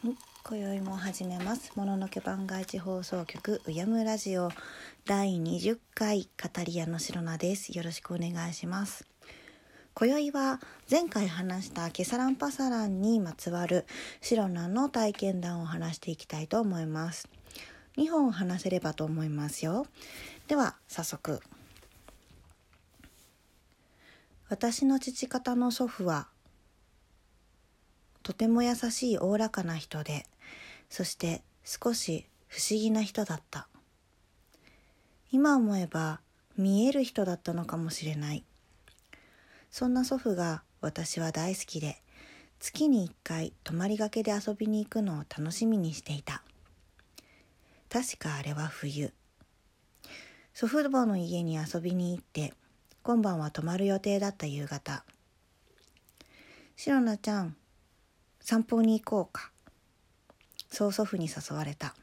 今宵も始めます。もののけ番外地放送局うやむラジオ第20回語り屋の白菜です。よろしくお願いします。今宵は前回話したケサランパサランにまつわる白菜の体験談を話していきたいと思います。2本話せればと思いますよ。では早速。私の父方の祖父はとても優しいおおらかな人でそして少し不思議な人だった。今思えば見える人だったのかもしれない。そんな祖父が私は大好きで月に一回泊まりがけで遊びに行くのを楽しみにしていた。確かあれは冬。祖父母の家に遊びに行って今晩は泊まる予定だった夕方。白菜ちゃん散歩に行こうか。そう祖父に誘われた。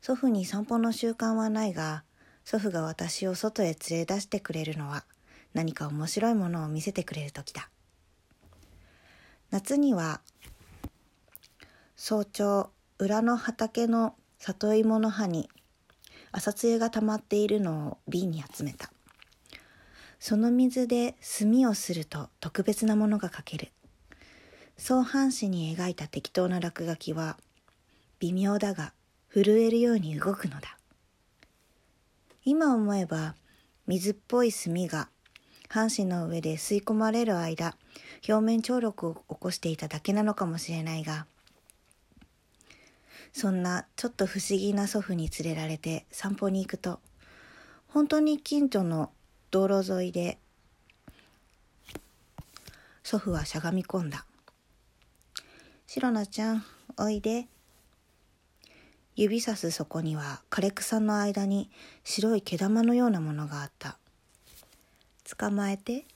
祖父に散歩の習慣はないが祖父が私を外へ連れ出してくれるのは何か面白いものを見せてくれる時だ。夏には早朝裏の畑の里芋の葉に朝露が溜まっているのを瓶に集めた。その水で墨をすると特別なものが描ける。相反紙に描いた適当な落書きは微妙だが震えるように動くのだ。今思えば水っぽい墨が半紙の上で吸い込まれる間表面張力を起こしていただけなのかもしれないがそんなちょっと不思議な祖父に連れられて散歩に行くと本当に近所の道路沿いで祖父はしゃがみ込んだ。白菜ちゃんおいで。指さすそこには枯れ草の間に白い毛玉のようなものがあった。捕まえて。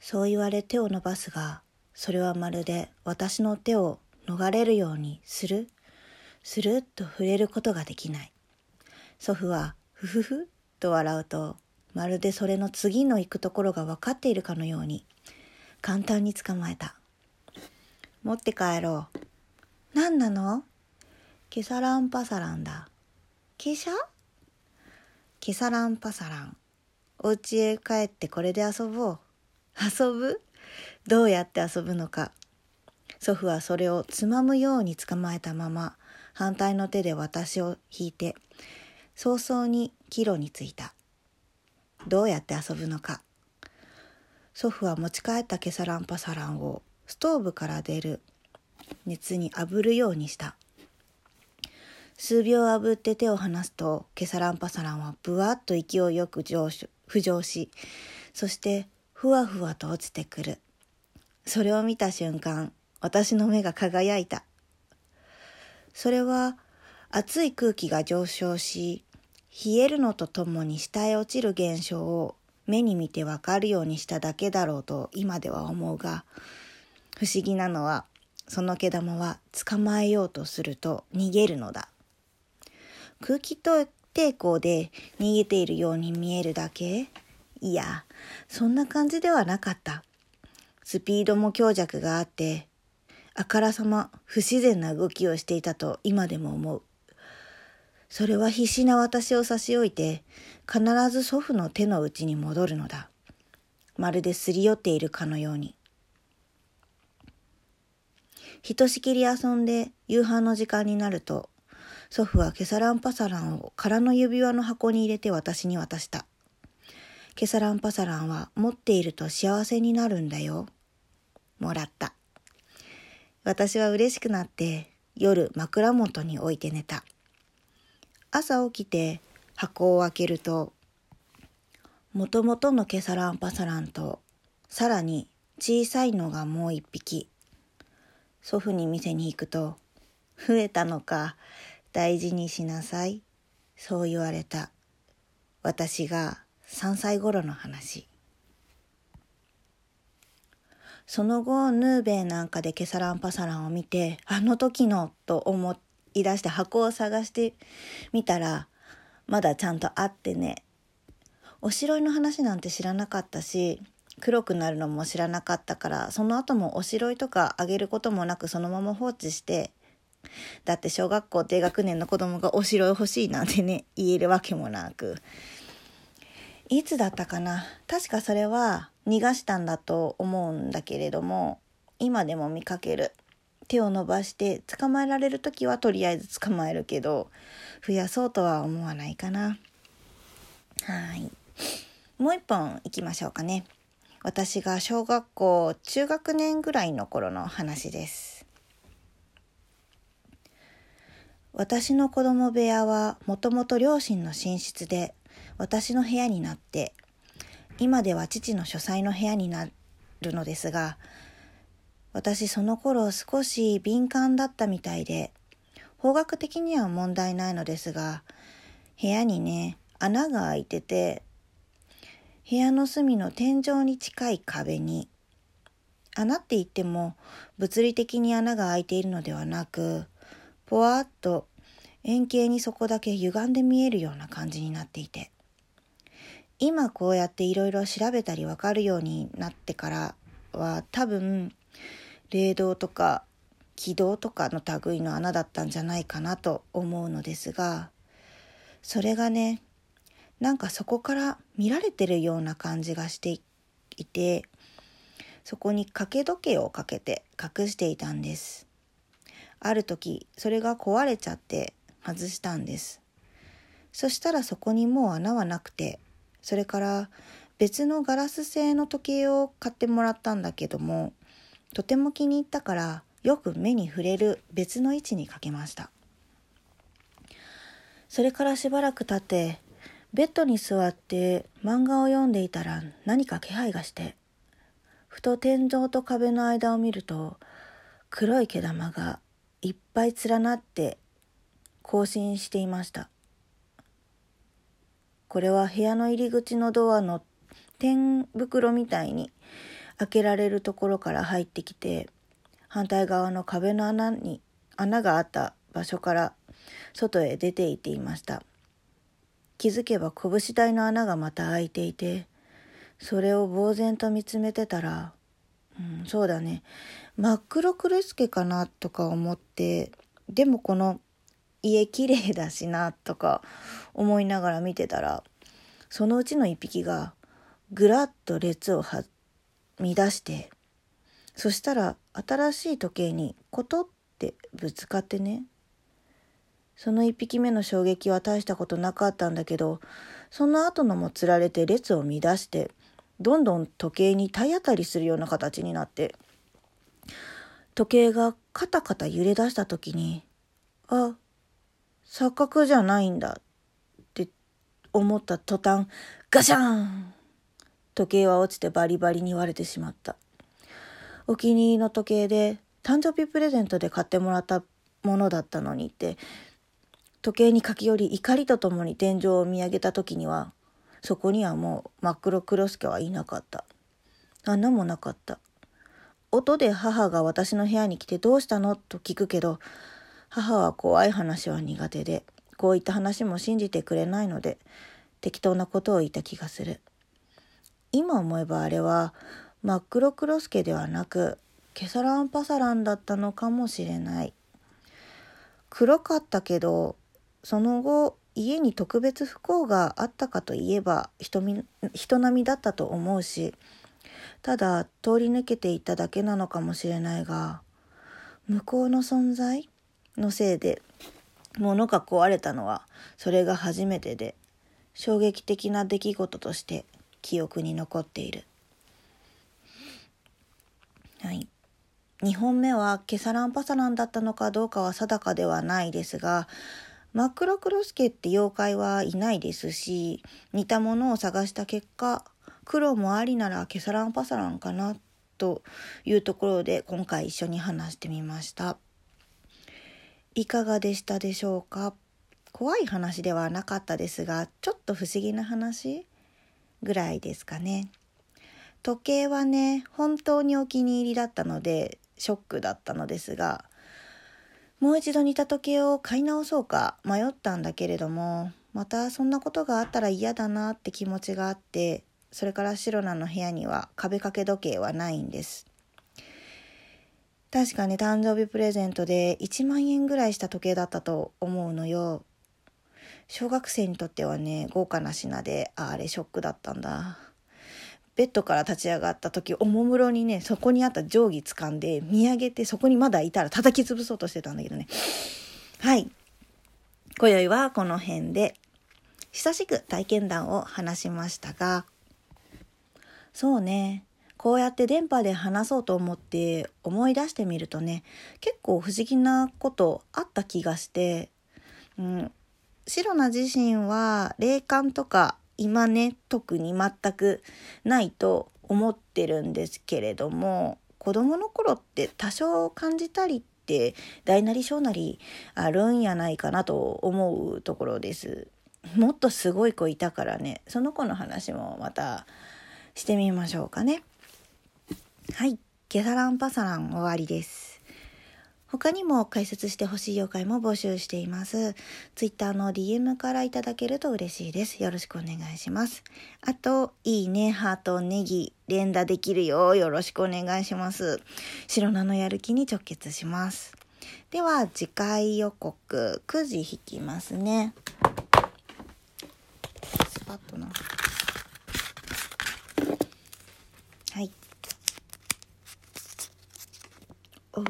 そう言われ手を伸ばすがそれはまるで私の手を逃れるようにする。するっと触れることができない。祖父はふふふと笑うとまるでそれの次の行くところが分かっているかのように簡単に捕まえた。持って帰ろう。何なの？ケサランパサランだ。ケシャケサランパサラン。お家へ帰ってこれで遊ぼう。遊ぶ？どうやって遊ぶのか。祖父はそれをつまむように捕まえたまま反対の手で私を引いて早々に帰路に着いた。どうやって遊ぶのか。祖父は持ち帰ったケサランパサランをストーブから出る熱に炙るようにした。数秒炙って手を離すとケサランパサランはぶわっと勢いよく上浮上しそしてふわふわと落ちてくる。それを見た瞬間私の目が輝いた。それは熱い空気が上昇し冷えるのとともに下へ落ちる現象を目に見てわかるようにしただけだろうと今では思うが不思議なのはその毛玉は捕まえようとすると逃げるのだ。空気と抵抗で逃げているように見えるだけ。いやそんな感じではなかった。スピードも強弱があってあからさま不自然な動きをしていたと今でも思う。それは必死な私を差し置いて必ず祖父の手の内に戻るのだ。まるですり寄っているかのように。ひとしきり遊んで夕飯の時間になると祖父はケサランパサランを空の指輪の箱に入れて私に渡した。ケサランパサランは持っていると幸せになるんだよ。もらった。私は嬉しくなって夜枕元に置いて寝た。朝起きて箱を開けるともともとのケサランパサランとさらに小さいのがもう一匹。祖父に店に行くと増えたのか大事にしなさいそう言われた。私が3歳頃の話。その後ヌーベイなんかでケサランパサランを見てあの時のと思い出して箱を探してみたらまだちゃんとあってね。おしろいの話なんて知らなかったし黒くなるのも知らなかったからその後もおしろいとかあげることもなくそのまま放置してだって小学校低学年の子供がおしろい欲しいなんてね言えるわけもなく。いつだったかな？確かそれは逃がしたんだと思うんだけれども今でも見かける。手を伸ばして捕まえられる時はとりあえず捕まえるけど増やそうとは思わないかな。はい。もう一本いきましょうかね。私が小学校中学年ぐらいの頃の話です。私の子供部屋はもともと両親の寝室で私の部屋になって今では父の書斎の部屋になるのですが私その頃少し敏感だったみたいで方角的には問題ないのですが部屋にね穴が開いてて部屋の隅の天井に近い壁に穴って言っても物理的に穴が開いているのではなくぽわっと円形にそこだけ歪んで見えるような感じになっていて今こうやっていろいろ調べたりわかるようになってからは多分霊道とか軌道とかの類の穴だったんじゃないかなと思うのですがそれがねなんかそこから見られてるような感じがしていてそこに掛け時計をかけて隠していたんです。ある時それが壊れちゃって外したんです。そしたらそこにもう穴はなくてそれから別のガラス製の時計を買ってもらったんだけどもとても気に入ったからよく目に触れる別の位置にかけました。それからしばらく経ってベッドに座って漫画を読んでいたら何か気配がしてふと天井と壁の間を見ると黒い毛玉がいっぱい連なって更新していました。これは部屋の入り口のドアの天袋みたいに開けられるところから入ってきて反対側の壁の穴に穴があった場所から外へ出て行っていました。気づけば拳台の穴がまた開いていてそれを呆然と見つめてたら、うん、そうだね。真っ黒クレスケかなとか思ってでもこの家綺麗だしなとか思いながら見てたらそのうちの一匹がぐらっと列をは乱してそしたら新しい時計にコトってぶつかってねその一匹目の衝撃は大したことなかったんだけどその後のもつられて列を乱してどんどん時計に体当たりするような形になって時計がカタカタ揺れ出した時にあ錯覚じゃないんだって思った途端ガシャーン時計は落ちてバリバリに割れてしまった。お気に入りの時計で誕生日プレゼントで買ってもらったものだったのにって時計に駆け寄り怒りとともに天井を見上げた時にはそこにはもう真っ黒クロスケはいなかった。穴もなかった。音で母が私の部屋に来てどうしたのと聞くけど母は怖い話は苦手でこういった話も信じてくれないので適当なことを言った気がする。今思えばあれは真っ黒クロスケではなくケサランパサランだったのかもしれない。黒かったけどその後家に特別不幸があったかといえば人人並みだったと思うしただ通り抜けていただけなのかもしれないが向こうの存在のせいで物が壊れたのはそれが初めてで衝撃的な出来事として記憶に残っている。はい。2本目はケサランパサランだったのかどうかは定かではないですが、真っ黒クロスケって妖怪はいないですし、似たものを探した結果、黒もありならケサランパサランかなというところで今回一緒に話してみました。いかがでしたでしょうか？怖い話ではなかったですが、ちょっと不思議な話ぐらいですかね。時計はね本当にお気に入りだったのでショックだったのですがもう一度似た時計を買い直そうか迷ったんだけれどもまたそんなことがあったら嫌だなって気持ちがあってそれからシロナの部屋には壁掛け時計はないんです。確かに誕生日プレゼントで1万円ぐらいした時計だったと思うのよ。小学生にとってはね豪華な品であれショックだったんだ。ベッドから立ち上がった時おもむろにねそこにあった定規掴んで見上げてそこにまだいたら叩き潰そうとしてたんだけどね。はい。今宵はこの辺で久しく体験談を話しましたがそうね。こうやって電波で話そうと思って思い出してみるとね結構不思議なことあった気がして、うん、シロナ自身は霊感とか今ね特に全くないと思ってるんですけれども子供の頃って多少感じたりって大なり小なりあるんやないかなと思うところです。もっとすごい子いたからねその子の話もまたしてみましょうかね。はい、ゲサランパサラン終わりです。他にも解説してほしい妖怪も募集しています。Twitter の DM からいただけると嬉しいです。よろしくお願いします。あと、いいね、ハート、ネギ、連打できるよよろしくお願いします。白菜のやる気に直結します。では、次回予告、9時引きますね。スパッとな。はい。おう。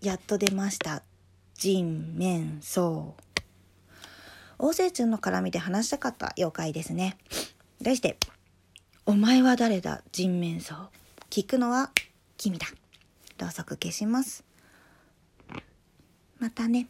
やっと出ました。人面相。王星中の絡みで話したかった妖怪ですね。題して「お前は誰だ？人面相」聞くのは君だ。ろうそく消します。またね。